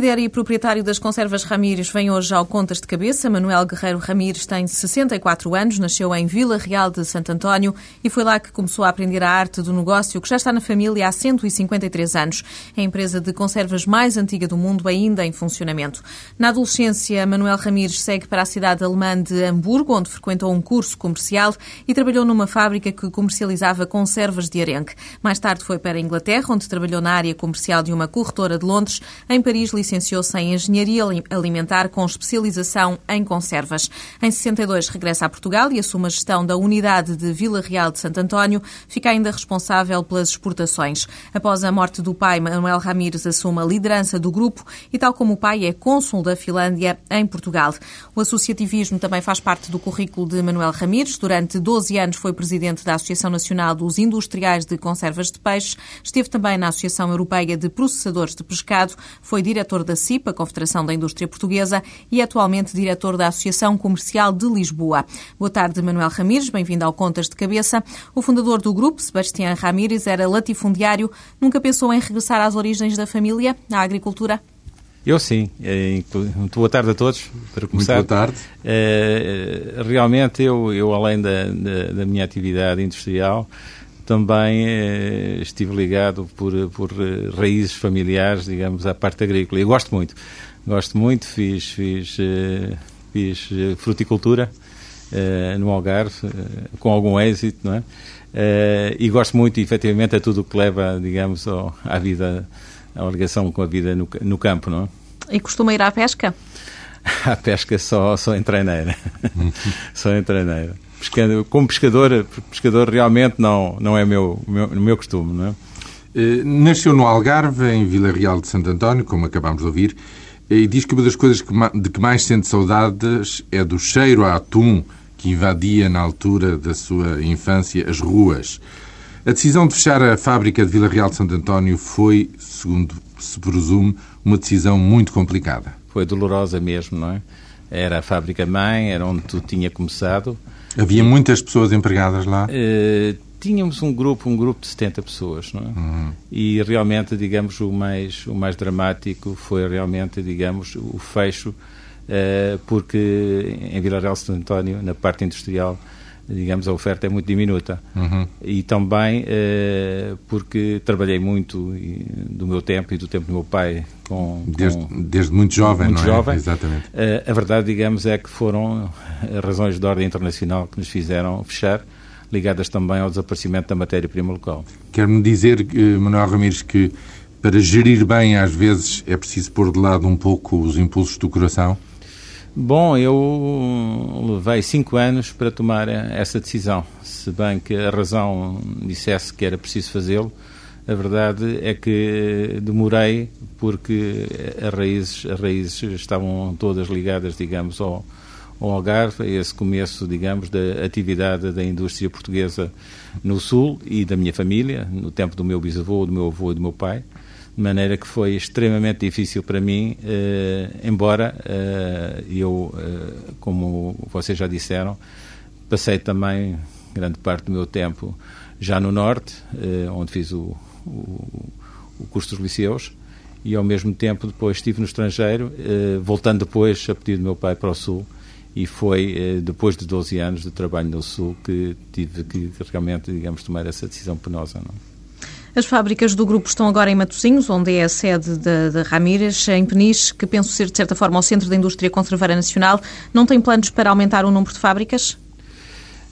líder e proprietário das conservas Ramires vem hoje ao Contas de Cabeça. Manuel Guerreiro Ramires tem 64 anos, nasceu em Vila Real de Santo António e foi lá que começou a aprender a arte do negócio, que já está na família há 153 anos. É a empresa de conservas mais antiga do mundo, ainda em funcionamento. Na adolescência, Manuel Ramires segue para a cidade alemã de Hamburgo, onde frequentou um curso comercial e trabalhou numa fábrica que comercializava conservas de arenque. Mais tarde foi para a Inglaterra, onde trabalhou na área comercial de uma corretora de Londres. Em Paris, licenciou-se em Engenharia Alimentar com especialização em conservas. Em 62, regressa a Portugal e assume a gestão da unidade de Vila Real de Santo António. Fica ainda responsável pelas exportações. Após a morte do pai, Manuel Ramires assume a liderança do grupo e, tal como o pai, é cônsul da Finlândia em Portugal. O associativismo também faz parte do currículo de Manuel Ramires. Durante 12 anos foi presidente da Associação Nacional dos Industriais de Conservas de Peixes. Esteve também na Associação Europeia de Processadores de Pescado. Foi diretor diretor da CIPA, Confederação da Indústria Portuguesa, e atualmente diretor da Associação Comercial de Lisboa. Boa tarde, Manuel Ramires, bem-vindo ao Contas de Cabeça. O fundador do grupo, Sebastião Ramires, era latifundiário. Nunca pensou em regressar às origens da família, à agricultura? Eu sim. É, muito boa tarde a todos, para começar. Muito boa tarde. É, realmente, eu, eu além da, da, da minha atividade industrial, também eh, estive ligado por, por eh, raízes familiares, digamos, à parte agrícola. E gosto muito. Gosto muito, fiz, fiz, eh, fiz eh, fruticultura eh, no Algarve, eh, com algum êxito, não é? e gosto muito, efetivamente, a tudo o que leva, digamos, ao, à vida, à ligação com a vida no, no campo, não é? E costuma ir à pesca? à pesca só, só em treineira. só em treineira pescando, como pescador, pescador realmente não, não é meu, meu, meu costume, não é? Uh, nasceu no Algarve, em Vila Real de Santo António, como acabámos de ouvir, e diz que uma das coisas que, de que mais sente saudades é do cheiro a atum que invadia na altura da sua infância as ruas. A decisão de fechar a fábrica de Vila Real de Santo António foi, segundo se presume, uma decisão muito complicada. Foi dolorosa mesmo, não é? Era a fábrica mãe, era onde tu tinha começado. Havia muitas pessoas empregadas lá? Uh, tínhamos um grupo, um grupo de 70 pessoas, não é? Uhum. E realmente, digamos, o mais, o mais dramático foi realmente, digamos, o fecho, uh, porque em Vila Real Santo António, na parte industrial, digamos, a oferta é muito diminuta. Uhum. E também uh, porque trabalhei muito do meu tempo e do tempo do meu pai com... Desde, com, desde muito jovem, muito não é? jovem. Exatamente. Uh, a verdade, digamos, é que foram razões de ordem internacional que nos fizeram fechar, ligadas também ao desaparecimento da matéria-prima local. Quer-me dizer, uh, Manuel Ramires, que para gerir bem, às vezes, é preciso pôr de lado um pouco os impulsos do coração? Bom, eu levei cinco anos para tomar essa decisão. Se bem que a razão dissesse que era preciso fazê-lo, a verdade é que demorei porque as raízes, as raízes estavam todas ligadas, digamos, ao, ao Algarve, esse começo, digamos, da atividade da indústria portuguesa no Sul e da minha família, no tempo do meu bisavô, do meu avô e do meu pai de maneira que foi extremamente difícil para mim, eh, embora eh, eu, eh, como vocês já disseram, passei também grande parte do meu tempo já no Norte, onde fiz o, o, o curso dos liceus, e ao mesmo tempo depois estive no estrangeiro, voltando depois a pedido do meu pai para o Sul, e foi depois de 12 anos de trabalho no Sul que tive que realmente, digamos, tomar essa decisão penosa. Não? As fábricas do grupo estão agora em Matosinhos, onde é a sede da Ramírez, em Peniche, que penso ser, de certa forma, o centro da indústria conserveira nacional. Não tem planos para aumentar o número de fábricas?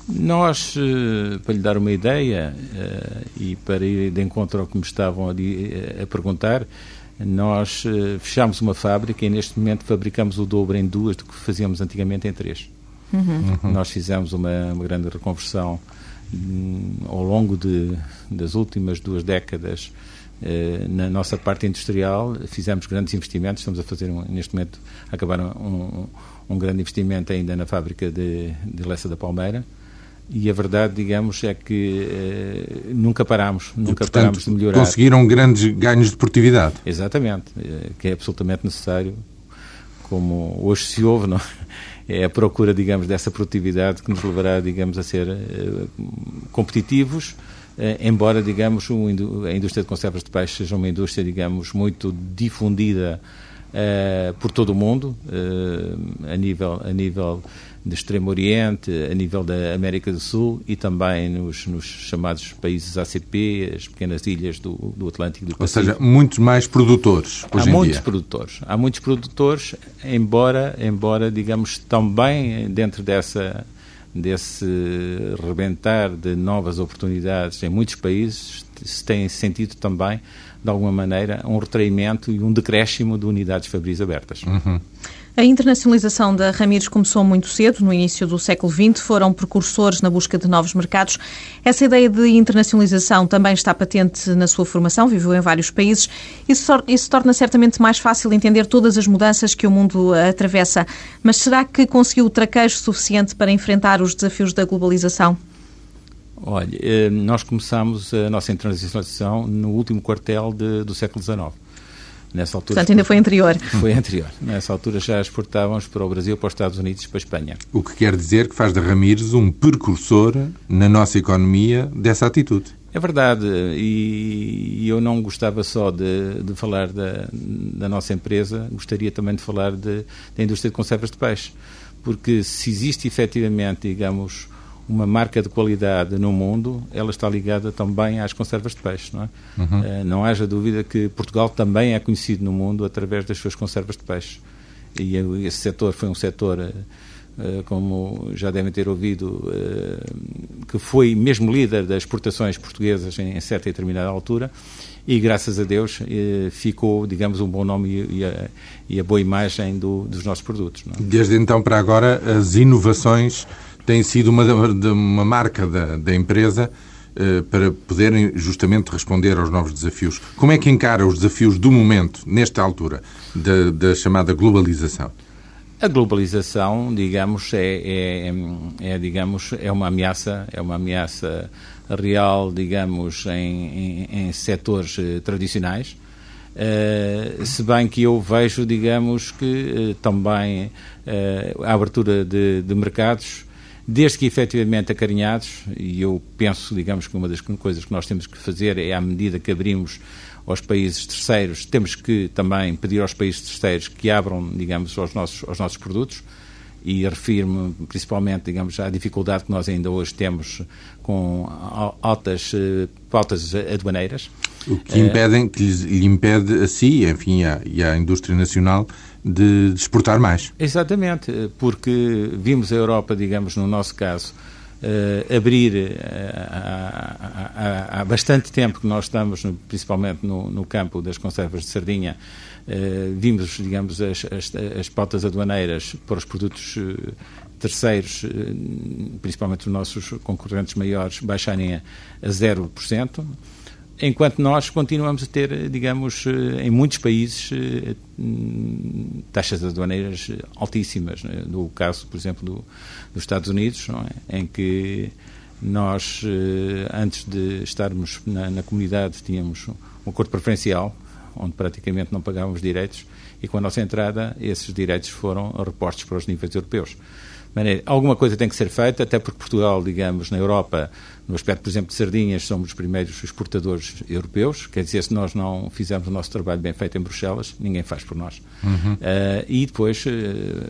Nós, eh, para lhe dar uma ideia eh, e para ir de encontro ao que me estavam a eh, perguntar, nós fechámos uma fábrica e neste momento fabricamos o dobro em duas do que fazíamos antigamente em três. Uhum. Nós fizemos uma, uma grande reconversão ao longo de, das últimas duas décadas eh, na nossa parte industrial fizemos grandes investimentos, estamos a fazer um, neste momento acabar um, um, grande investimento ainda na fábrica de, de Lessa da Palmeira e a verdade, digamos, é que eh, nunca paramos, nunca portanto, paramos de melhorar. Conseguiram grandes ganhos de produtividade. Exatamente, eh, que é absolutamente necessário, como hoje se ouve, não? é a procura, digamos, dessa produtividade que nos levará, digamos, a ser uh, competitivos, uh, embora, digamos, a indústria de conservas de peixe seja uma indústria, digamos, muito difundida uh, por todo o mundo, uh, a, nível, a nível do Extremo Oriente, a nível da América do Sul e também nos, nos chamados países ACP, as pequenas ilhas do, do Atlântico do Pacífico. Ou seja, muitos mais produtores hoje Há muitos dia. produtores. Há muitos produtores, embora, embora digamos, também dentro dessa desse rebentar de novas oportunidades em muitos países, se tem sentido também, de alguma maneira, um retraimento e um decréscimo de unidades fabris abertas. Uhum. A internacionalização da Ramires começou muito cedo, no início do século XX, foram precursores na busca de novos mercados. Essa ideia de internacionalização também está patente na sua formação, viveu em vários países. Isso, isso torna certamente mais fácil entender todas as mudanças que o mundo atravessa. Mas será que conseguiu o traquejo suficiente para enfrentar os desafios da globalização? Olha, eh, nós começamos a nossa internacionalização no último quartel de, do século XIX. Nessa altura, Portanto, ainda foi anterior. Foi anterior. Nessa altura já exportávamos para o Brasil, para os Estados Unidos e para a Espanha. O que quer dizer que faz da Ramires um precursor na nossa economia dessa atitude. É verdade, e eu não gostava só de, de falar da, da, nossa empresa, gostaria também de falar de, da indústria de conservas de peixe, porque se existe efetivamente, digamos, uma marca de qualidade no mundo, ela está ligada também às conservas de peixe. Não, é? uhum. uh, não haja dúvida que Portugal também é conhecido no mundo através das suas conservas de peixe. E esse setor foi um setor, uh, como já devem ter ouvido, que foi mesmo líder das exportações portuguesas em, em certa e determinada altura e graças a Deus ficou, digamos, um bom nome e, a, e a boa imagem do, dos nossos produtos. É? Desde então para agora, as inovações tem sido uma, uma marca da, da empresa uh, para poderem justamente responder aos novos desafios. Como é que encara os desafios do momento, nesta altura, da, da chamada globalização? A globalização, digamos, é, é, é, digamos, é uma ameaça, é uma ameaça real, digamos, em, em, em setores eh, tradicionais. Uh, se bem que eu vejo, digamos, que uh, também uh, a abertura de, de mercados desde que efetivamente acarinhados, e eu penso, digamos, que uma das coisas que nós temos que fazer é, à medida que abrimos aos países terceiros, temos que também pedir aos países terceiros que abram, digamos, aos nossos, aos nossos produtos, e refiro-me principalmente, digamos, à dificuldade que nós ainda hoje temos com altas eh, pautas aduaneiras. O que, impedem, que lhe impede a si enfim, e à indústria nacional de, de exportar mais. Exatamente, porque vimos a Europa, digamos, no nosso caso, Uh, abrir há, há, bastante tempo que nós estamos, no, principalmente no, no, campo das conservas de sardinha, uh, vimos, digamos, as, as, as pautas aduaneiras para os produtos terceiros, principalmente os nossos concorrentes maiores, baixarem a, a 0% enquanto nós continuamos a ter, digamos, eh, em muitos países, eh, taxas aduaneiras altíssimas. No caso, por exemplo, do, dos Estados Unidos, é? em que nós, eh, antes de estarmos na, na, comunidade, tínhamos um acordo preferencial, onde praticamente não pagávamos direitos, e com a nossa entrada, esses direitos foram repostos para os níveis europeus maneira, alguma coisa tem que ser feita, até porque Portugal, digamos, na Europa, no aspecto, por exemplo, de sardinhas, somos os primeiros exportadores europeus. Quer dizer, se nós não fizermos o nosso trabalho bem feito em Bruxelas, ninguém faz por nós. Uhum. Uh, e depois, uh,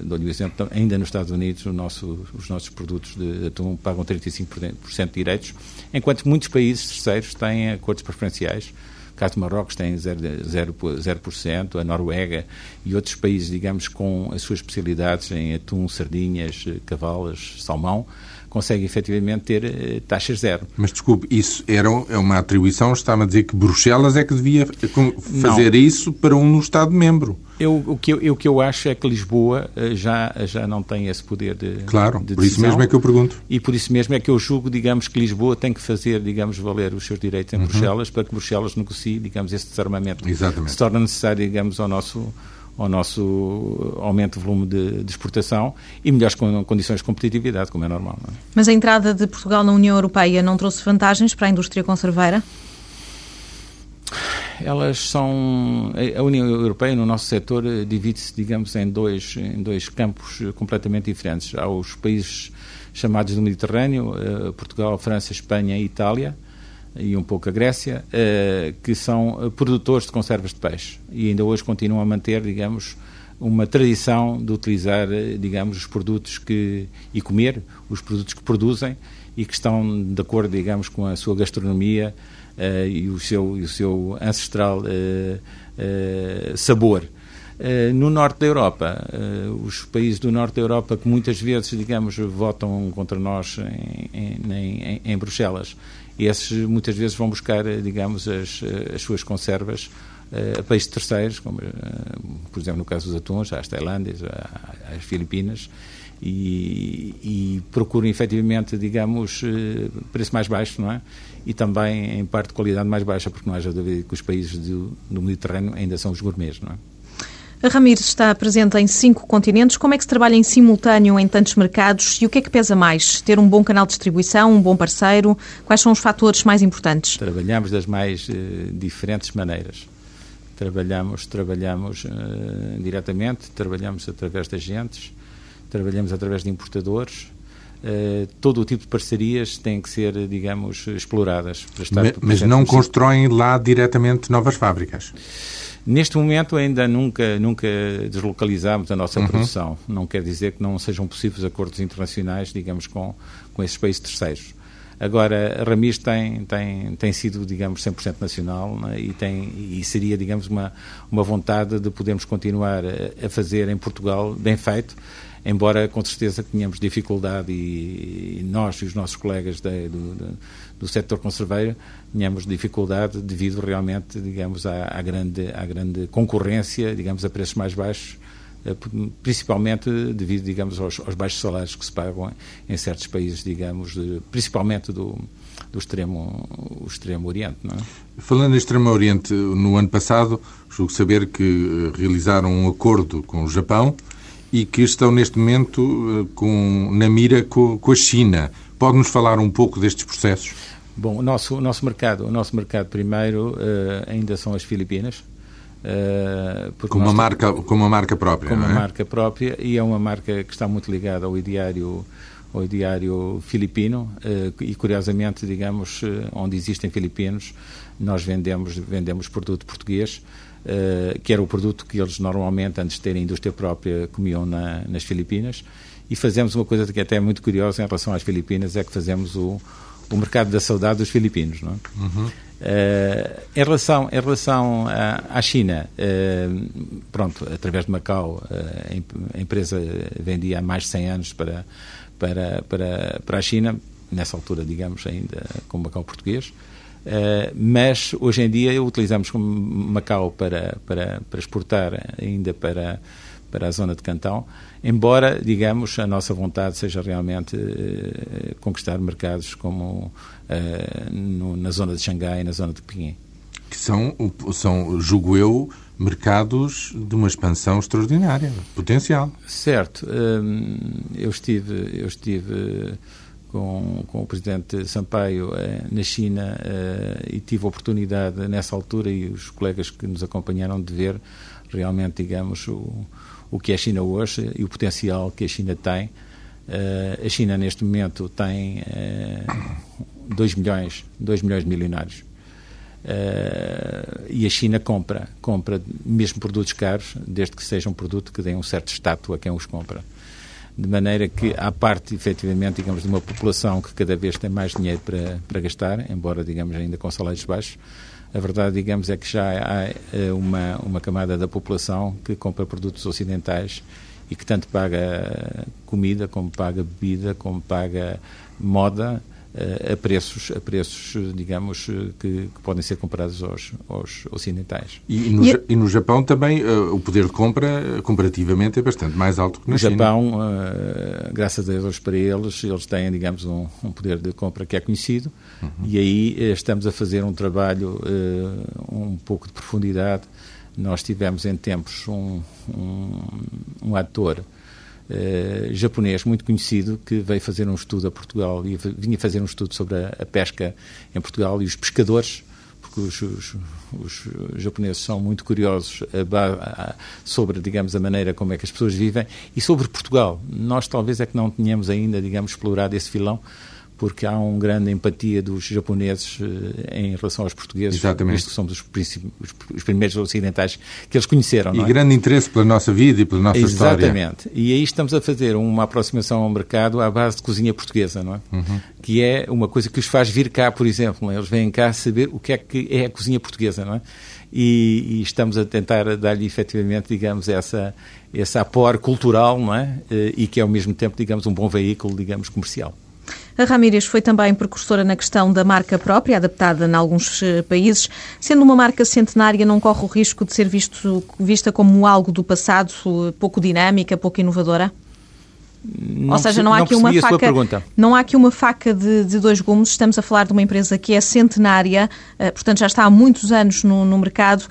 dou-lhe o exemplo, ainda nos Estados Unidos, nosso, os nossos produtos de atum pagam 35% de direitos, enquanto muitos países terceiros têm acordos preferenciais caso de Marrocos tem 0%, 0%, a Noruega e outros países, digamos, com as suas especialidades em atum, sardinhas, cavalas, salmão, conseguem efetivamente ter eh, taxas zero. Mas desculpe, isso era é uma atribuição, está-me a dizer que Bruxelas é que devia fazer não. isso para um Estado-membro. Eu, o, que eu, o que eu acho é que Lisboa eh, já, já não tem esse poder de Claro, de por isso mesmo é que eu pergunto. E por isso mesmo é que eu julgo, digamos, que Lisboa tem que fazer, digamos, valer os seus direitos em uhum. Bruxelas para que Bruxelas negocie, digamos, esse desarmamento. Exatamente. Se torna necessário, digamos, ao nosso ao nosso aumento de volume de, de, exportação e melhores condições de competitividade, como é normal. É? Mas a entrada de Portugal na União Europeia não trouxe vantagens para a indústria conserveira? Elas são. A União Europeia, no nosso setor, divide-se, digamos, em dois, em dois campos completamente diferentes. Há os países chamados do Mediterrâneo, eh, Portugal, França, Espanha e Itália, e um pouco a Grécia, que são produtores de conservas de peixe e ainda hoje continuam a manter, digamos, uma tradição de utilizar, digamos, os produtos que e comer os produtos que produzem e que estão de acordo, digamos, com a sua gastronomia e, o seu, e o seu ancestral sabor. no norte da Europa, os países do norte da Europa que muitas vezes, digamos, votam contra nós em, em, em Bruxelas, esses muitas vezes vão buscar, digamos, as, as suas conservas a países terceiros, como, por exemplo, no caso dos atuns, às Tailândias, às Filipinas, e, e procuram efetivamente, digamos, eh, preço mais baixo, não é? E também, em parte, qualidade mais baixa, porque não haja dúvida que os países do, do Mediterrâneo ainda são os gourmets, não é? A Ramires está presente em cinco continentes. Como é que se trabalha em simultâneo em tantos mercados e o que é que pesa mais? Ter um bom canal de distribuição, um bom parceiro? Quais são os fatores mais importantes? Trabalhamos das mais uh, diferentes maneiras. Trabalhamos, trabalhamos uh, diretamente, trabalhamos através de agentes, trabalhamos através de importadores. Uh, todo o tipo de parcerias têm que ser, digamos, exploradas. Para estar mas, mas não constroem lá diretamente novas fábricas? Neste momento ainda nunca, nunca deslocalizámos a nossa uhum. produção. Não quer dizer que não sejam possíveis acordos internacionais, digamos, com, com esses países terceiros. Agora, a Ramis tem, tem, tem sido, digamos, 100% nacional né, e, tem, e seria, digamos, uma, uma vontade de podermos continuar a, a fazer em Portugal bem feito, embora com certeza tenhamos dificuldade e, e nós e os nossos colegas de, do, do, do setor conserveiro tenhamos dificuldade devido realmente, digamos, à, à, grande, à grande concorrência, digamos, a preços mais baixos, eh, principalmente devido, digamos, aos, aos baixos salários que se pagam em certos países, digamos, de, principalmente do, do extremo, o extremo Oriente. Não é? Falando em extremo Oriente, no ano passado, julgo saber que eh, realizaram um acordo com o Japão e que estão neste momento eh, com, na mira com, com a China. Pode-nos falar um pouco destes processos? Bom, o nosso, o nosso mercado, o nosso mercado primeiro uh, ainda são as Filipinas. Uh, com, uma marca, com uma marca própria, Com uma é? marca própria e é uma marca que está muito ligada ao ideário ao ideário filipino uh, e curiosamente, digamos, onde existem filipinos, nós vendemos vendemos produto português uh, que era o produto que eles normalmente, antes de terem indústria própria, comiam na, nas Filipinas. E fazemos uma coisa que é até muito curiosa em relação às Filipinas, é que fazemos o, o mercado da saudade dos filipinos. Não é? Uhum. Uh, em relação, em relação à, à China, uh, pronto, através de Macau, a empresa vendia há mais de 100 anos para, para, para, para a China, nessa altura, digamos, ainda com Macau português. Uh, mas hoje em dia utilizamos Macau para, para, para exportar ainda para, para a zona de Cantão, embora, digamos, a nossa vontade seja realmente uh, conquistar mercados como uh, no, na zona de Xangai e na zona de Pequim. Que são, são, julgo eu, mercados de uma expansão extraordinária, potencial. Certo. eu estive, eu estive com, com o presidente Sampaio eh, na China eh, e tive a oportunidade nessa altura e os colegas que nos acompanharam de ver realmente, digamos, o, o que é a China hoje e o potencial que a China tem. Eh, a China neste momento tem 2 milhões, 2 milhões de milionários. Uh, e a China compra, compra mesmo produtos caros, desde que seja um produto que dê um certo status a quem os compra de maneira que, à parte, efetivamente, digamos, de uma população que cada vez tem mais dinheiro para, para gastar, embora, digamos, ainda com salários baixos, a verdade, digamos, é que já há eh, uma, uma camada da população que compra produtos ocidentais e que tanto paga comida, como paga bebida, como paga moda, a preços, a preços digamos, que, que podem ser comparados aos, aos ocidentais. E, no, e, e no Japão também uh, o poder de compra, comparativamente, é bastante mais alto que na no China. No Japão, uh, graças a Deus para eles, eles têm, digamos, um, um poder de compra que é conhecido uhum. e aí uh, estamos a fazer um trabalho um pouco de profundidade. Nós tivemos em tempos um, um, um ator uh, japonês muito conhecido que veio fazer um estudo a Portugal e vinha fazer um estudo sobre a, a pesca em Portugal e os pescadores porque os, os, os, japoneses são muito curiosos sobre, digamos, a maneira como é que as pessoas vivem e sobre Portugal. Nós talvez é que não tenhamos ainda, digamos, explorado esse filão, porque há uma grande empatia dos japoneses eh, em relação aos portugueses, Exatamente. visto que somos os, os primeiros ocidentais que eles conheceram. E é? grande interesse pela nossa vida e pela nossa Exatamente. história. Exatamente. E aí estamos a fazer uma aproximação ao mercado à base de cozinha portuguesa, não é? Uhum. Que é uma coisa que os faz vir cá, por exemplo. É? Eles vêm cá saber o que é que é a cozinha portuguesa, não é? E, e estamos a tentar dar-lhe efetivamente, digamos, essa, esse apor cultural, não é? Eh, e que é ao mesmo tempo, digamos, um bom veículo, digamos, comercial. A Ramírez foi também precursora na questão da marca própria, adaptada em alguns eh, países. Sendo uma marca centenária, não corre o risco de ser visto, vista como algo do passado, eh, pouco dinâmica, pouco inovadora? Não Ou seja, não há não aqui uma faca. Não há aqui uma faca de, de, dois gumes. Estamos a falar de uma empresa que é centenária, uh, portanto já está há muitos anos no, no mercado.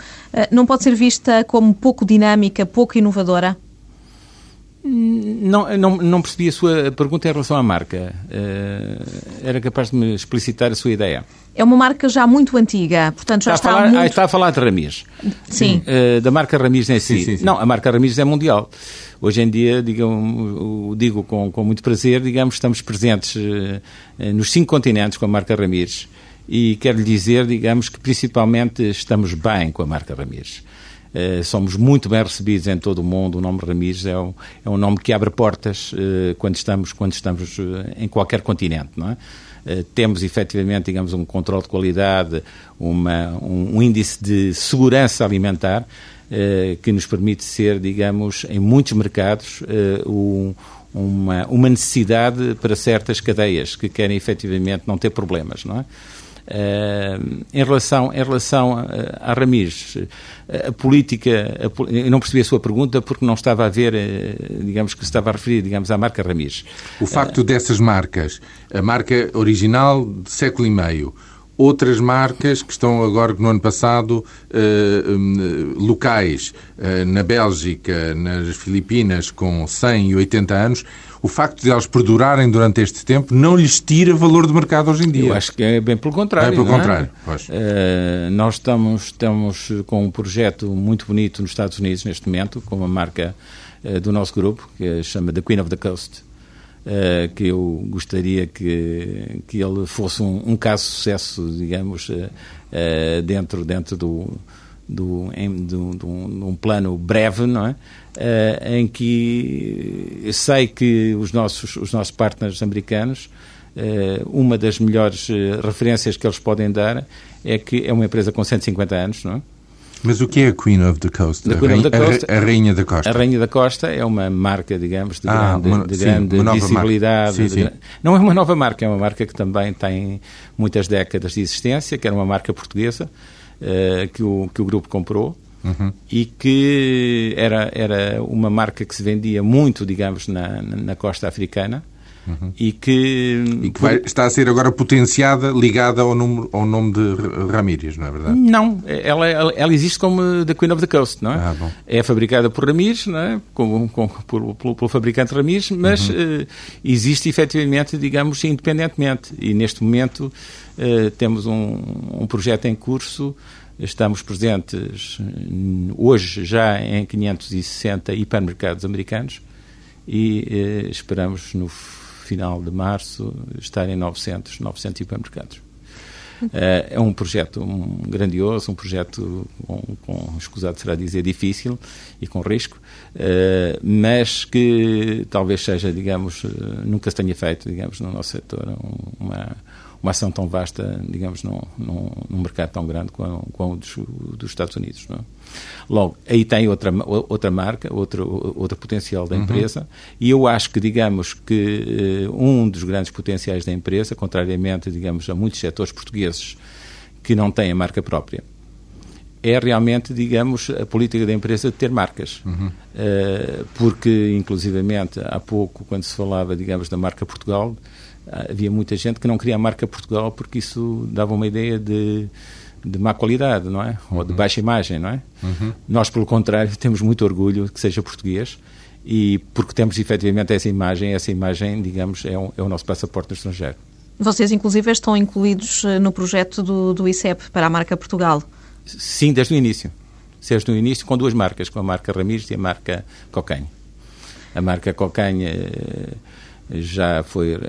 Não pode ser vista como pouco dinâmica, pouco inovadora? Não, não, não percebi a sua pergunta em relação à marca. Uh, era capaz de me explicitar a sua ideia. É uma marca já muito antiga, portanto já está, está a falar, muito... ah, está a falar de Ramis. Sim. Uh, da marca Ramis em si. Sim, sim, sim. Não, a marca Ramis é mundial. Hoje em dia, digo, digo com, com muito prazer, digamos, estamos presentes uh, nos cinco continentes com a marca Ramis. E quero lhe dizer, digamos, que principalmente estamos bem com a marca Ramis. Uh, somos muito bem recebidos em todo o mundo. O nome Ramires é um, é um nome que abre portas uh, quando estamos, quando estamos uh, em qualquer continente, não é? temos efetivamente, digamos, um controle de qualidade, uma, um, um índice de segurança alimentar que nos permite ser, digamos, em muitos mercados, um, uma, uma necessidade para certas cadeias que querem efetivamente não ter problemas, não é? Uh, em relação, em relação a, a Ramires, a política, a, eu não percebi a sua pergunta porque não estava a ver, uh, digamos que se estava a referir, digamos, à marca Ramires. O facto uh, dessas marcas, a marca original de século e meio, outras marcas que estão agora, no ano passado, locais, na Bélgica, nas Filipinas, com 100 e 80 anos, o facto de elas perdurarem durante este tempo não lhes tira valor de mercado hoje em dia. Eu acho que é bem pelo contrário. É pelo é? contrário, pois. Uh, nós estamos, estamos com um projeto muito bonito nos Estados Unidos neste momento, com uma marca uh, do nosso grupo, que se chama The Queen of the Coast, uh, que eu gostaria que, que ele fosse um, um caso de sucesso, digamos, dentro, dentro do, do, em, do, do, um plano breve, não é? Uh, em que sei que os nossos, os nossos partners americanos, uh, uma das melhores uh, referências que eles podem dar é que é uma empresa com 150 anos, não é? Mas o que é a Queen of the Coast? The a, rainha, of the Coast, a, Rainha da Costa. A Rainha da Costa é uma marca, digamos, de ah, grande, uma, de sim, grande visibilidade. Sim, sim. De, não é uma nova marca, é uma marca que também tem muitas décadas de existência, que era uma marca portuguesa, que, o, que o grupo comprou. Uhum. e que era, era uma marca que se vendia muito, digamos, na, na costa africana. Uhum. E que, e que vai, está a ser agora potenciada, ligada ao, número, ao nome de Ramírez, não é verdade? Não, ela, ela existe como The Queen of the Coast, não é? Ah, é fabricada por Ramírez, não é? Com, com, por, pelo, pelo, fabricante Ramírez, mas uhum. uh, existe efetivamente, digamos, independentemente. E neste momento uh, temos um, um projeto em curso Estamos presentes hoje já em 560 hipermercados americanos e eh, esperamos no final de março estar em 900, 900 hipermercados. Uh, é um projeto um, grandioso, um projeto com, com, escusado será dizer, difícil e com risco, mas que talvez seja, digamos, uh, nunca se tenha feito, digamos, no nosso setor, uma, uma ação tão vasta, digamos, num, num, num mercado tão grande como, como o dos, dos Estados Unidos. Não é? Logo, aí tem outra, outra marca, outro, outro potencial da Uhum. empresa, e eu acho que, digamos, que uh, um dos grandes potenciais da empresa, contrariamente, digamos, a muitos setores portugueses que não têm a marca própria, é realmente, digamos, a política da empresa de ter marcas. Uhum. Uh, porque, inclusivamente, há pouco, quando se falava, digamos, da marca Portugal, havia muita gente que não queria a marca Portugal porque isso dava uma ideia de, de má qualidade, não é? Ou de baixa imagem, não é? Uhum. Nós, pelo contrário, temos muito orgulho que seja português e porque temos efetivamente essa imagem, essa imagem, digamos, é, um, é o nosso passaporte no estrangeiro. Vocês, inclusive, estão incluídos eh, no projeto do, do ICEP para a marca Portugal? Sim, desde o início. Desde o início, com duas marcas, com a marca Ramires e a marca Cocanha. A marca Cocanha já foi uh,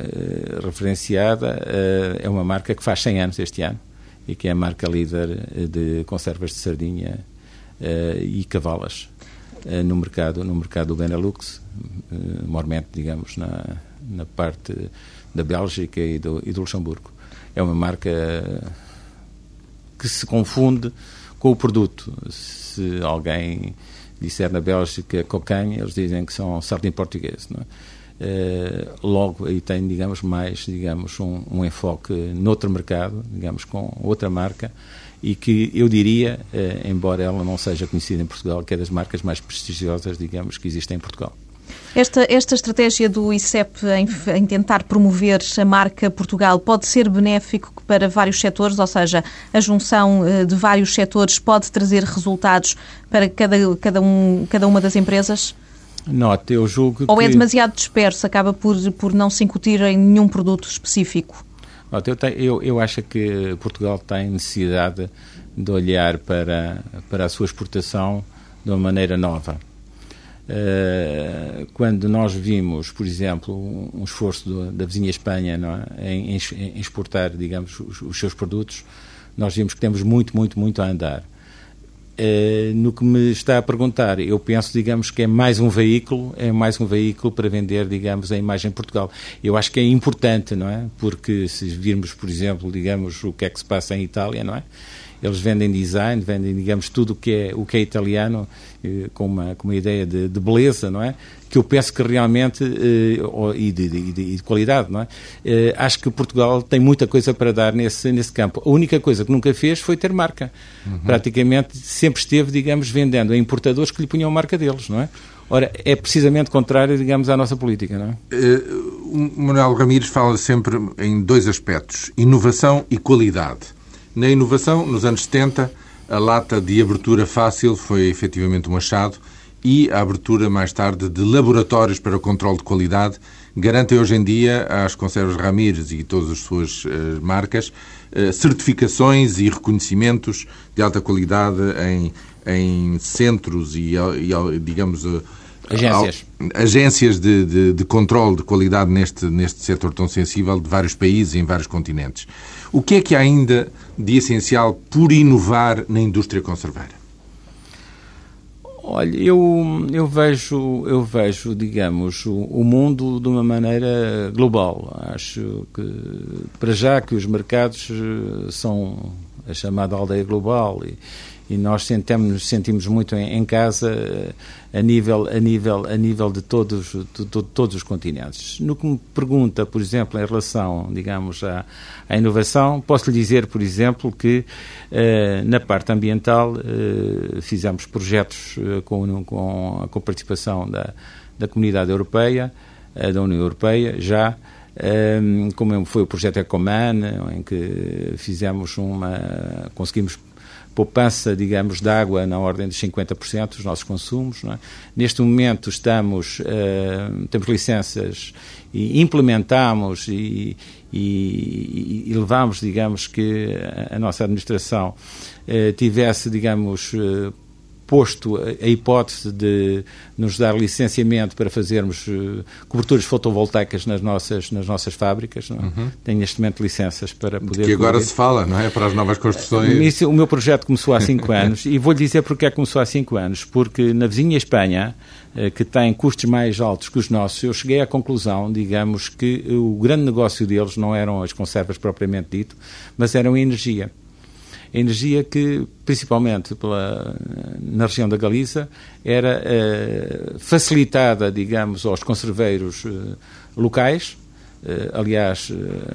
referenciada, uh, é uma marca que faz 100 anos este ano e que é a marca líder de conservas de sardinha e cavalas no mercado no mercado do Benelux, mormente, digamos, na, na parte da Bélgica e do, e do Luxemburgo. É uma marca que se confunde com o produto. Se alguém disser na Bélgica cocanha, eles dizem que são sardinha português. Não é? Uh, logo aí tem, digamos, mais, digamos, um, um enfoque noutro mercado, digamos, com outra marca e que eu diria, uh, embora ela não seja conhecida em Portugal, que é das marcas mais prestigiosas, digamos, que existem em Portugal. Esta, esta estratégia do ICEP em, em, tentar promover a marca Portugal pode ser benéfico para vários setores, ou seja, a junção uh, de vários setores pode trazer resultados para cada, cada, um, cada uma das empresas? Note, eu julgo Ou é que... é demasiado disperso, acaba por, por não se incutir em nenhum produto específico? Note, eu, tenho, eu, eu acho que Portugal tem necessidade de olhar para, para a sua exportação de uma maneira nova. Uh, quando nós vimos, por exemplo, um esforço da vizinha Espanha é? em, em, exportar, digamos, os, os, seus produtos, nós vimos que temos muito, muito, muito a andar. Uh, no que me está a perguntar, eu penso, digamos, que é mais um veículo, é mais um veículo para vender, digamos, a imagem Portugal. Eu acho que é importante, não é? Porque se virmos, por exemplo, digamos, o que é que se passa em Itália, não é? Eles vendem design, vendem, digamos, tudo o que é, o que é italiano eh, com, uma, com uma ideia de, de, beleza, não é? Que eu penso que realmente, eh, e, de, de, de, qualidade, não é? Eh, acho que Portugal tem muita coisa para dar nesse, nesse campo. A única coisa que nunca fez foi ter marca. Uhum. Praticamente sempre esteve, digamos, vendendo a importadores que lhe punham a marca deles, não é? Ora, é precisamente contrário, digamos, à nossa política, não é? Uh, o Manuel Ramires fala sempre em dois aspectos: inovação e qualidade. Na inovação, nos anos 70, a lata de abertura fácil foi efetivamente um achado e a abertura mais tarde de laboratórios para o controle de qualidade garantem hoje em dia às conservas Ramírez e todas as suas uh, marcas uh, certificações e reconhecimentos de alta qualidade em, em centros e, e digamos, uh, agências, agências de, de, de controle de qualidade neste, neste setor tão sensível de vários países e em vários continentes. O que é que há ainda de essencial por inovar na indústria conserveira? Olha, eu, eu vejo, eu vejo, digamos, o, o, mundo de uma maneira global. Acho que, para já, que os mercados eh, são a chamada aldeia global e, e nós sentemos, sentimos muito em, em, casa eh, a nível, a nível, a nível de, todos, de, de, todos os continentes. No que me pergunta, por exemplo, em relação, digamos, à, à inovação, posso lhe dizer, por exemplo, que eh, na parte ambiental eh, fizemos projetos com, com, a, com participação da, da Comunidade Europeia, da União Europeia, já como foi o projeto Ecoman, em que fizemos uma, conseguimos poupança, digamos, de água na ordem de 50% dos nossos consumos. É? Neste momento estamos, uh, temos licenças e implementamos e, e, e levamos, digamos, que a, a nossa administração uh, tivesse, digamos, uh, posto a hipótese de nos dar licenciamento para fazermos uh, coberturas fotovoltaicas nas nossas, nas nossas fábricas. É? Uhum. Tenho neste momento licenças para poder. Que agora se fala, não é? Para as novas construções. Isso, o meu projeto começou há cinco anos e vou-lhe dizer porque é que começou há cinco anos. Porque na vizinha Espanha, uh, que tem custos mais altos que os nossos, eu cheguei à conclusão, digamos, que o grande negócio deles não eram as conservas propriamente dito, mas eram a energia energia que, principalmente pela, na região da Galiza, era eh, facilitada, digamos, aos conserveiros eh, locais. Eh, aliás,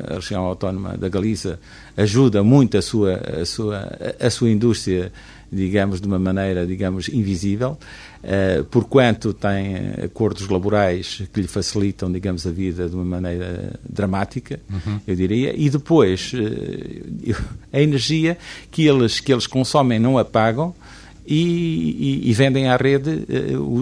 a região autónoma da Galiza ajuda muito a sua, a sua, a sua indústria digamos, de uma maneira, digamos, invisível, uh, porquanto tem acordos laborais que lhe facilitam, digamos, a vida de uma maneira dramática, uhum. eu diria, e depois a energia que eles, que eles consomem não a pagam e, e, e vendem à rede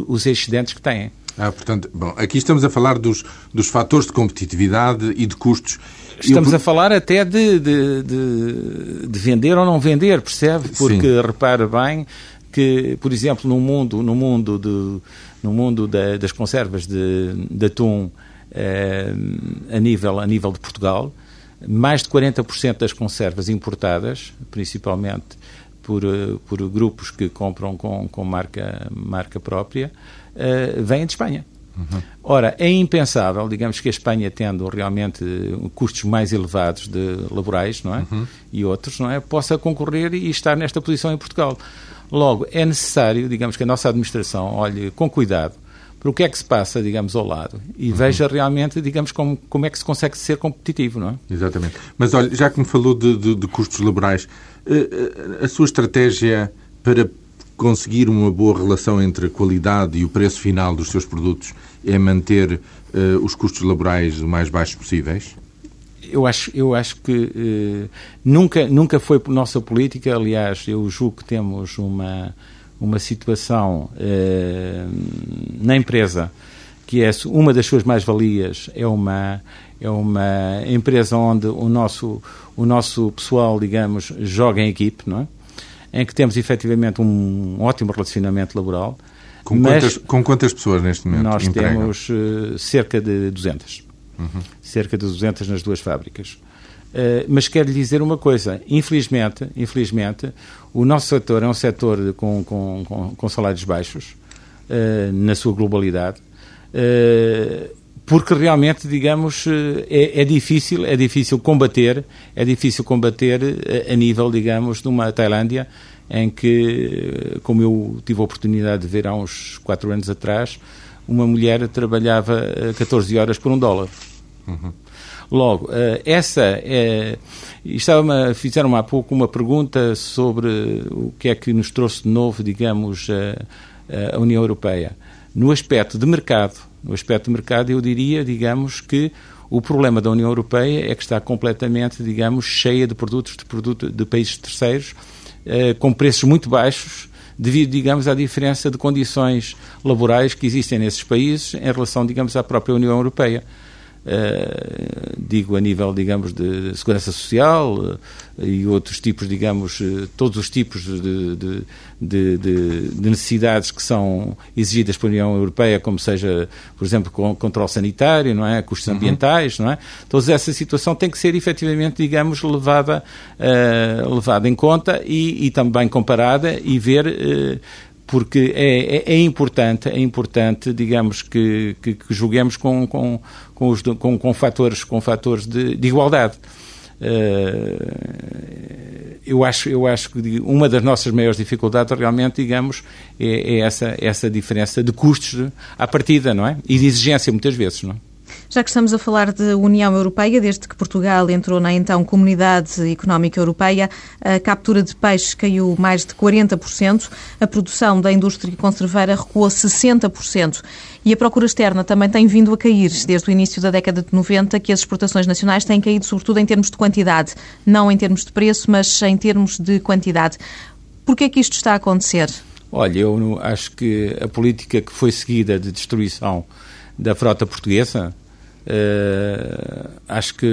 os excedentes que têm. Ah, portanto, bom, aqui estamos a falar dos, dos fatores de competitividade e de custos Estamos eu... a falar até de, de, de, de, vender ou não vender, percebe? Porque Sim. repara bem que, por exemplo, no mundo, no mundo, de, no mundo da, das conservas de, de atum, a, nível, a nível de Portugal. Mais de 40% das conservas importadas, principalmente por, por grupos que compram com, com marca, marca própria, vêm de Espanha. Uhum. Ora, é impensável, digamos que a Espanha tendo realmente custos mais elevados de laborais, não é? Uhum. E outros, não é? Possa concorrer e estar nesta posição em Portugal. Logo, é necessário, digamos que a nossa administração olhe com cuidado para o que é que se passa, digamos, ao lado e uhum. veja realmente, digamos, como, como é que se consegue ser competitivo, não é? Exatamente. Mas olha, já que me falou de, de, de custos laborais, eh, eh, a sua estratégia para conseguir uma boa relação entre a qualidade e o preço final dos seus produtos é manter uh, os custos laborais o mais baixos possíveis? Eu acho, eu acho que uh, nunca, nunca foi nossa política. Aliás, eu julgo que temos uma, uma situação uh, na empresa que é uma das suas mais-valias é uma é uma empresa onde o nosso o nosso pessoal digamos joga em equipe não é em que temos efetivamente um ótimo relacionamento laboral. Com, quantas, com quantas pessoas neste momento? Nós empregam? temos uh, cerca de 200. Uhum. Cerca de 200 nas duas fábricas. Uh, mas quero lhe dizer uma coisa: infelizmente, infelizmente, o nosso setor é um setor com, com, com, com salários baixos, uh, na sua globalidade. Uh, porque realmente, digamos, é, é, difícil, é difícil combater, é difícil combater a, a nível, digamos, de uma Tailândia em que, como eu tive a oportunidade de ver há uns quatro anos atrás, uma mulher trabalhava 14 horas por um dólar. Uhum. Logo, essa é. Estava fizeram há pouco uma pergunta sobre o que é que nos trouxe de novo, digamos, a, a União Europeia. No aspecto de mercado, no aspecto de mercado, eu diria, digamos, que o problema da União Europeia é que está completamente, digamos, cheia de produtos de, produto, de países terceiros eh, com preços muito baixos, devido, digamos, à diferença de condições laborais que existem nesses países em relação, digamos, à própria União Europeia. Uh, digo a nível, digamos, de segurança social uh, e outros tipos, digamos, uh, todos os tipos de, de, de, de, necessidades que são exigidas pela União Europeia, como seja, por exemplo, com, controle sanitário, não é? Custos uhum. ambientais, não é? Toda essa situação tem que ser efetivamente, digamos, levada, levada em conta e, e, também comparada e ver porque é, é, é, importante, é importante, digamos, que, que, que joguemos com, com, com, os, com, com fatores, com fatores de, de igualdade. Uh, eu acho, eu acho que uma das nossas maiores dificuldades realmente, digamos, é, é essa, essa diferença de custos à partida, não é? E de exigência muitas vezes, não é? Já que estamos a falar de União Europeia, desde que Portugal entrou na então Comunidade Económica Europeia, a captura de peixe caiu mais de 40%, a produção da indústria conserveira recuou 60% e a procura externa também tem vindo a cair desde o início da década de 90, que as exportações nacionais têm caído sobretudo em termos de quantidade, não em termos de preço, mas em termos de quantidade. Por que é que isto está a acontecer? Olha, eu acho que a política que foi seguida de destruição da frota portuguesa uh, acho que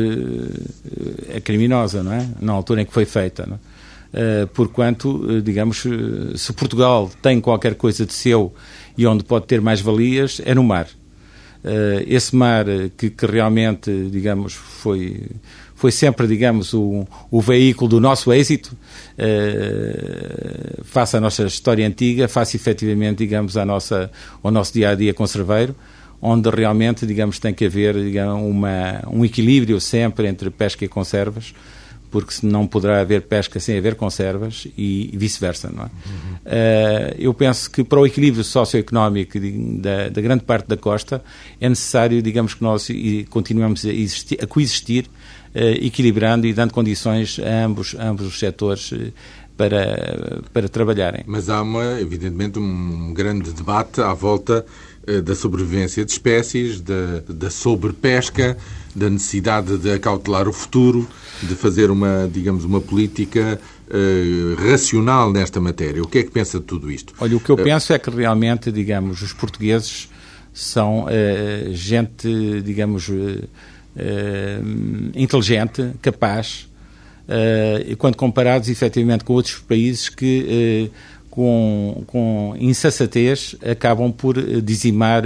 eh, é criminosa, não é? Na altura em que foi feita, não é? uh, porquanto, digamos, se Portugal tem qualquer coisa de seu e onde pode ter mais valias, é no mar. Uh, esse mar que, que, realmente, digamos, foi, foi sempre, digamos, o, o veículo do nosso êxito, uh, face à nossa história antiga, face efetivamente, digamos, à nossa, ao nosso dia-a-dia -dia conserveiro, onde realmente, digamos, tem que haver digamos, uma, um equilíbrio sempre entre pesca e conservas, porque não poderá haver pesca sem haver conservas e vice-versa, não é? Uhum. Uh, eu penso que para o equilíbrio socioeconómico da, da, grande parte da costa é necessário, digamos, que nós continuemos a, existir, a coexistir, uh, equilibrando e dando condições a ambos, a ambos os setores uh, para, para trabalharem. Mas há, uma, evidentemente, um grande debate à volta eh, da sobrevivência de espécies, da, da sobrepesca, da necessidade de acautelar o futuro, de fazer uma, digamos, uma política uh, racional nesta matéria. O que é que pensa de tudo isto? Olha, o que eu uh, penso é que realmente, digamos, os portugueses são uh, gente, digamos, inteligente, capaz, e quando comparados efetivamente com outros países que com, com insensatez, acabam por dizimar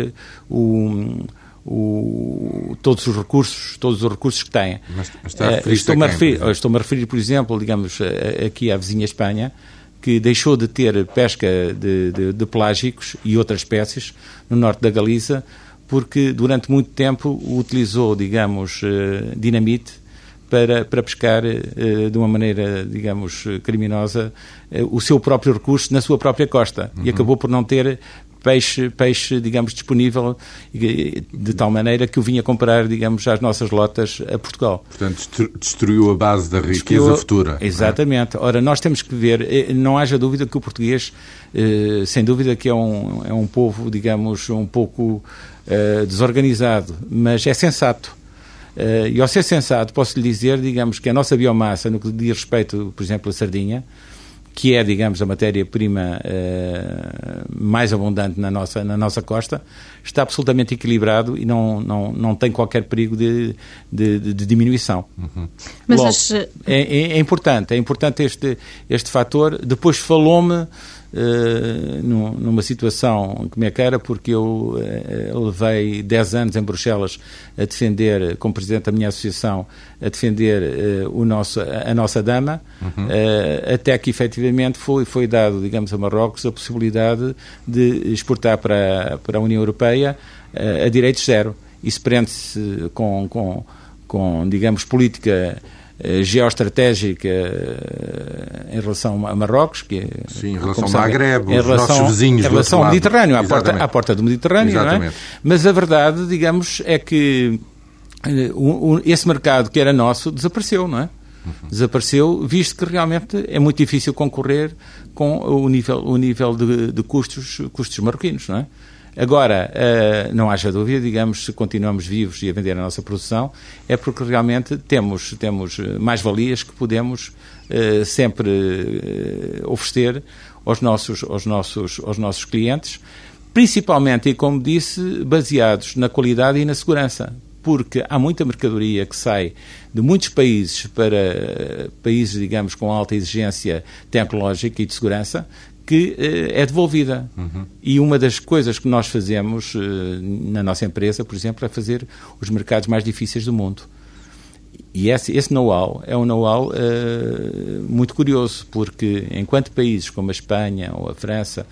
o, o, todos os recursos, todos os recursos que têm. Mas, mas está a referir estou-me a referir, estou-me a referir, por exemplo, digamos, aqui à vizinha Espanha, que deixou de ter pesca de, de, de, pelágicos e outras espécies no norte da Galiza, porque durante muito tempo utilizou, digamos, dinamite para, para pescar de uma maneira, digamos, criminosa o seu próprio recurso na sua própria costa uhum. e acabou por não ter peixe, peixe, digamos, disponível de tal maneira que o vinha comprar, digamos, às nossas lotas a Portugal. Portanto, destruiu a base da riqueza destruiu, futura. É? Exatamente. É? Ora, nós temos que ver, eh, não haja dúvida que o português, eh, sem dúvida que é um, é um povo, digamos, um pouco eh, desorganizado, mas é sensato. e ao ser sensato, posso lhe dizer, digamos, que a nossa biomassa, no que diz respeito, por exemplo, à sardinha, que é, digamos, a matéria-prima uh, mais abundante na nossa, na nossa costa, está absolutamente equilibrado e não, não, não tem qualquer perigo de, de, de diminuição. Uhum. Mas Logo, as... é, é, é, importante, é importante este, este fator. Depois falou-me uh, numa situação que me é cara, porque eu uh, levei 10 anos em Bruxelas a defender, como presidente da minha associação, a defender uh, o nosso, a, nossa dama, uhum. até que efetivamente foi, foi dado, digamos, a Marrocos a possibilidade de exportar para, para a União Europeia a direitos zero. Isso prende-se com, com, com, digamos, política geoestratégica eh, em relação a Marrocos, que é, Sim, em relação ao Maghreb, os relação, nossos vizinhos em relação ao Mediterrâneo, à porta, à porta do Mediterrâneo, é? Mas a verdade, digamos, é que eh, esse mercado que era nosso desapareceu, não é? Uhum. Desapareceu, visto que realmente é muito difícil concorrer com o nível, o nível de, de custos, custos marroquinos, não é? Agora, uh, não haja dúvida, digamos, se continuamos vivos e a vender a nossa produção, é porque realmente temos, temos mais-valias que podemos uh, sempre oferecer aos nossos, aos, nossos, aos nossos clientes, principalmente, e como disse, baseados na qualidade e na segurança. Porque há muita mercadoria que sai de muitos países para países, digamos, com alta exigência tecnológica e de segurança, que uh, é devolvida. Uhum. E uma das coisas que nós fazemos uh, na nossa empresa, por exemplo, é fazer os mercados mais difíceis do mundo. E esse, esse know-how é um know-how uh, muito curioso, porque enquanto países como a Espanha ou a França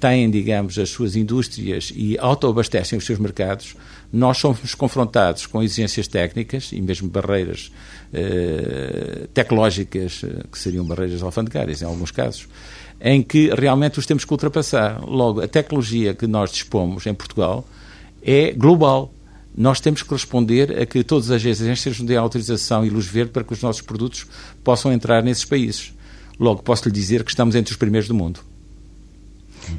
têm, digamos, as suas indústrias e autoabastecem os seus mercados, nós somos confrontados com exigências técnicas e mesmo barreiras tecnológicas, que seriam barreiras alfandegárias em alguns casos, em que realmente os temos que ultrapassar. Logo, a tecnologia que nós dispomos em Portugal é global. Nós temos que responder a que todas as agências nos dêem autorização e luz verde para que os nossos produtos possam entrar nesses países. Logo, posso lhe dizer que estamos entre os primeiros do mundo.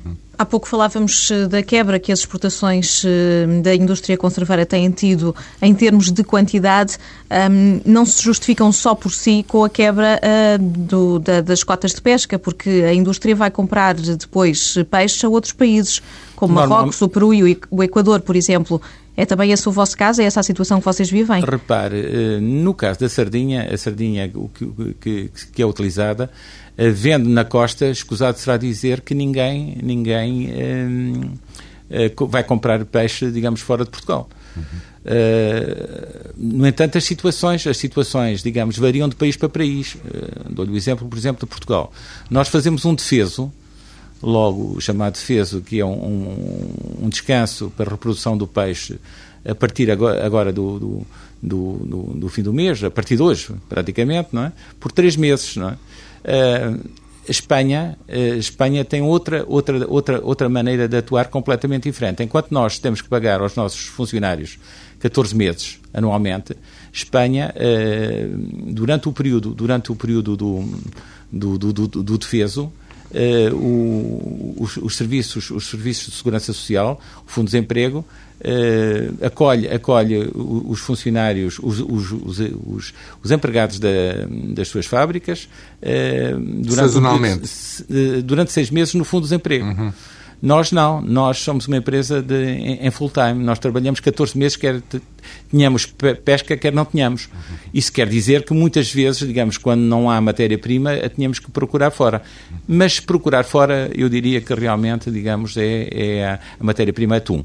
Uhum. Há pouco falávamos eh, da quebra que as exportações eh, da indústria conserveira têm tido em termos de quantidade. Não se justificam só por si com a quebra eh, do, das cotas de pesca, porque a indústria vai comprar depois peixe a outros países, como Marrocos, o Peru e o Equador, por exemplo. É também esse o vosso caso? É essa a situação que vocês vivem? Repare, no caso da sardinha, a sardinha que, que, que é utilizada vendo na costa, escusado será dizer que ninguém, ninguém hum, vai comprar peixe, digamos, fora de Portugal. Uhum. Uh, no entanto, as situações, as situações, digamos, variam de país para país. Uh, Dou-lhe o exemplo, por exemplo, de Portugal. Nós fazemos um defeso, logo chamado defeso, que é um, um, um descanso para a reprodução do peixe a partir agora, agora do, do, do, do, fim do mês, a partir de hoje, praticamente, não é? Por três meses, não é? Uh, Espanha, uh, Espanha tem outra, outra, outra, outra maneira de atuar completamente diferente. Enquanto nós temos que pagar aos nossos funcionários 14 meses anualmente, Espanha, uh, durante o período, durante o período do, do, do, do, do defeso, Uh, o, os, os, serviços, os serviços de segurança social, o Fundo de Desemprego, uh, acolhe, acolhe os funcionários, os, os, os, os empregados da, das suas fábricas uh, durante, Sazonalmente. durante seis meses no Fundo de Desemprego. Uhum. Nós não, nós somos uma empresa de, em, em full time, nós trabalhamos 14 meses, quer tenhamos pesca, quer não tenhamos. Uhum. Isso quer dizer que muitas vezes, digamos, quando não há matéria-prima, a tínhamos que procurar fora. Mas procurar fora, eu diria que realmente, digamos, é, é a, a matéria-prima atum.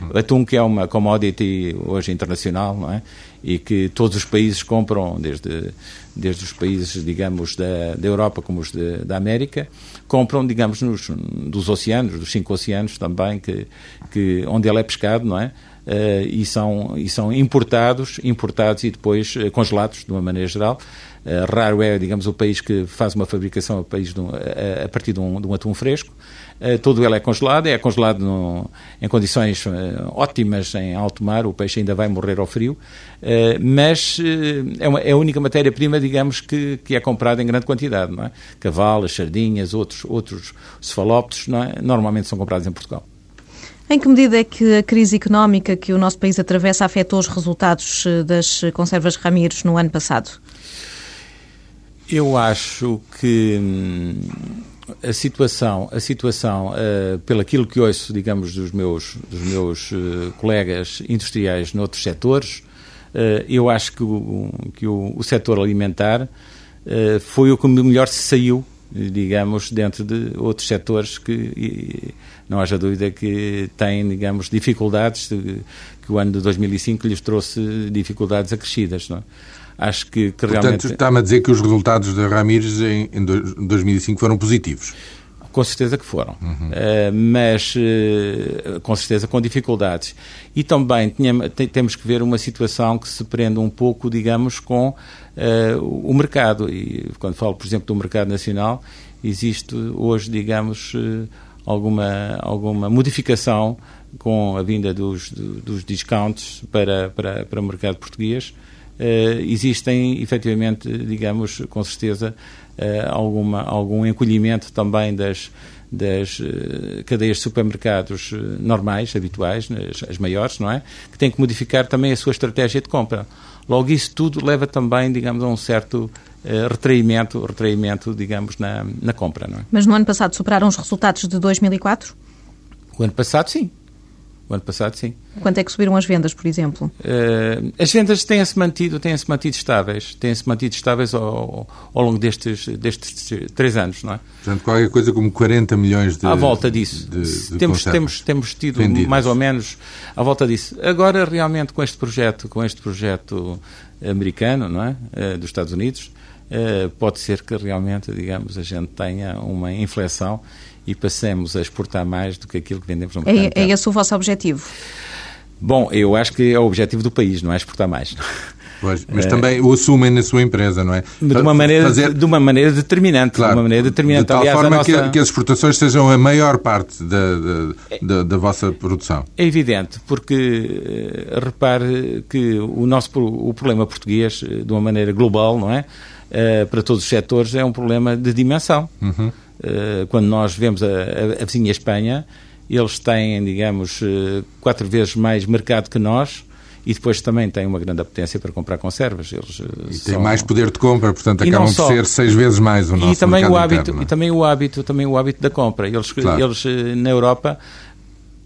Uhum. Atum que é uma commodity hoje internacional, não é? E que todos os países compram, desde, desde os países, digamos, da, da Europa como os de, da América, compram, digamos, nos, dos oceanos, dos cinco oceanos também, que, que, onde ele é pescado, não é? Uh, e, são, e são importados, importados e depois uh, congelados, de uma maneira geral. Uh, raro é, digamos, o país que faz uma fabricação a, país um, a, a partir de um, de um atum fresco. Uh, todo ele é congelado, é congelado no, em condições ótimas em alto mar, o peixe ainda vai morrer ao frio, mas é, uma, é, a única matéria-prima, digamos, que, que é comprada em grande quantidade. Não é? Cavalas, sardinhas, outros, outros cefalópteros, é? normalmente são comprados em Portugal. Em que medida é que a crise económica que o nosso país atravessa afetou os resultados eh, das conservas Ramires no ano passado? Eu acho que hum, a situação, a situação, uh, pelo aquilo que ouço, digamos, dos meus, dos meus uh, colegas industriais noutros setores, uh, eu acho que o, que o, o setor alimentar uh, foi o que melhor se saiu digamos, dentro de outros setores que não haja dúvida que têm, digamos, dificuldades, que o ano de 2005 lhes trouxe dificuldades acrescidas. Não é? Acho que, que Portanto, realmente... está-me a dizer que os resultados da Ramires em, em 2005 foram positivos. Com certeza que foram, uhum. uh, mas uh, com certeza com dificuldades. E também temos que ver uma situação que se prende um pouco, digamos, com uh, o mercado. E quando falo, por exemplo, do mercado nacional, existe hoje, digamos, alguma, alguma modificação com a vinda dos, dos discounts para, para, para o mercado português. Existem, efetivamente, digamos, com certeza, uh, alguma, algum encolhimento também das, das uh, cadeias de supermercados normais, habituais, as, as, maiores, não é? Que têm que modificar também a sua estratégia de compra. Logo, isso tudo leva também, digamos, a um certo uh, retraimento, retraimento, digamos, na, na compra, não é? Mas no ano passado superaram os resultados de 2004? O ano passado, sim. O ano passado, sim. Quanto é que subiram as vendas, por exemplo? Uh, as vendas têm-se mantido, têm-se mantido estáveis, têm-se mantido estáveis ao, ao, longo destes, destes três anos, não é? Portanto, qualquer coisa como 40 milhões de À volta disso. De, de temos, temos, temos tido vendidas. mais ou menos à volta disso. Agora, realmente, com este projeto, com este projeto americano, não é? Uh, dos Estados Unidos, uh, pode ser que realmente, digamos, a gente tenha uma inflexão e passemos a exportar mais do que aquilo que vendemos no é, mercado. É, é esse o vosso objetivo? Bom, eu acho que é o objetivo do país, não é exportar mais. Pois, mas é, também o assumem na sua empresa, não é? De uma maneira, Fazer... de uma maneira determinante. Claro, de uma maneira determinante. De tal Aliás, forma nossa... que, que, as exportações sejam a maior parte da, da, da, da vossa produção. É evidente, porque eh, repare que o nosso o problema português, eh, de uma maneira global, não é? Uh, para todos os setores, é um problema de dimensão. Uhum. Uh, quando nós vemos a, a, a, vizinha Espanha, eles têm, digamos, uh, quatro vezes mais mercado que nós e depois também têm uma grande apetência para comprar conservas. Eles, e são... têm mais poder de compra, portanto acabam só... por ser seis vezes mais o nosso e também o hábito interno, E também o hábito, também o hábito da compra. Eles, claro. eles na Europa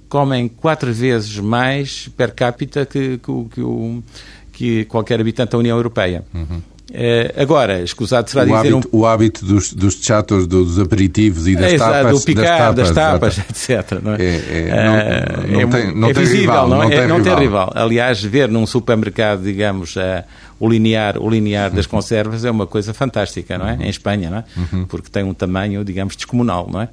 comem quatro vezes mais per capita que, que, que, o, que qualquer habitante da União Europeia. Uhum. Uh, agora, escusado será o dizer... Hábito, um... O hábito dos, dos chatos, dos aperitivos e das é, tapas... Do picar, das tapas, das tapas etc. Não é? É, é, não, não, uh, tem, não é tem visível, rival, não, é? não, tem, não tem rival. Aliás, ver num supermercado, digamos, uh, o linear, o linear das conservas é uma coisa fantástica, não é? Uhum. Em Espanha, não é? Uhum. Porque tem um tamanho, digamos, descomunal, não é?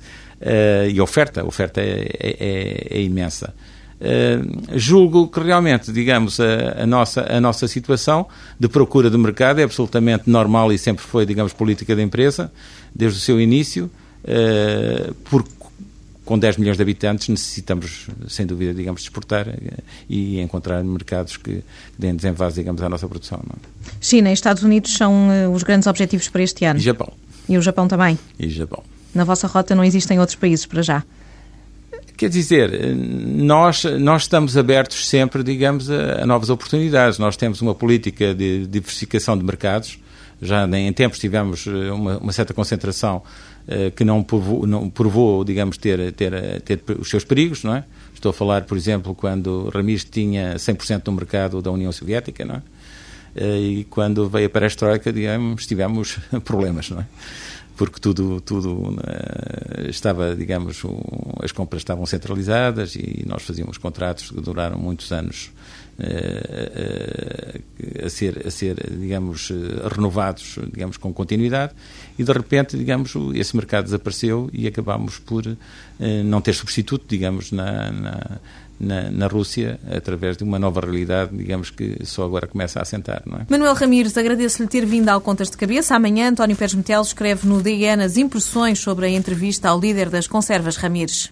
e a oferta, a oferta é, é, é imensa. Uh, julgo que realmente, digamos, a, a, nossa, a nossa situação de procura de mercado é absolutamente normal e sempre foi, digamos, política da empresa, desde o seu início, uh, porque com 10 milhões de habitantes necessitamos, sem dúvida, digamos, exportar uh, e encontrar mercados que deem desenvase, digamos, à nossa produção. É? China e Estados Unidos são os grandes objetivos para este ano. E Japão. E o Japão também? E Japão. Na vossa rota não existem outros países para já? Quer dizer, nós, nós estamos abertos sempre, digamos, a, a, novas oportunidades. Nós temos uma política de diversificação de mercados. Já em tempos tivemos eh, uma, uma certa concentração uh, que não provou, não provou, digamos, ter, ter, ter os seus perigos, não é? Estou a falar, por exemplo, quando Ramires tinha 100% do mercado da União Soviética, não é? e quando veio a perestroika, digamos, tivemos problemas, não é? Porque tudo, tudo estava, digamos, as compras estavam centralizadas e nós fazíamos contratos que duraram muitos anos a ser, a ser, digamos, renovados, digamos, com continuidade e de repente, digamos, esse mercado desapareceu e acabámos por não ter substituto, digamos, na, na na, na, Rússia através de uma nova realidade, digamos que só agora começa a assentar. Não é? Manuel Ramires, agradeço-lhe ter vindo ao Contas de Cabeça. Amanhã, António Pérez Metel escreve no DN as impressões sobre a entrevista ao líder das conservas Ramires.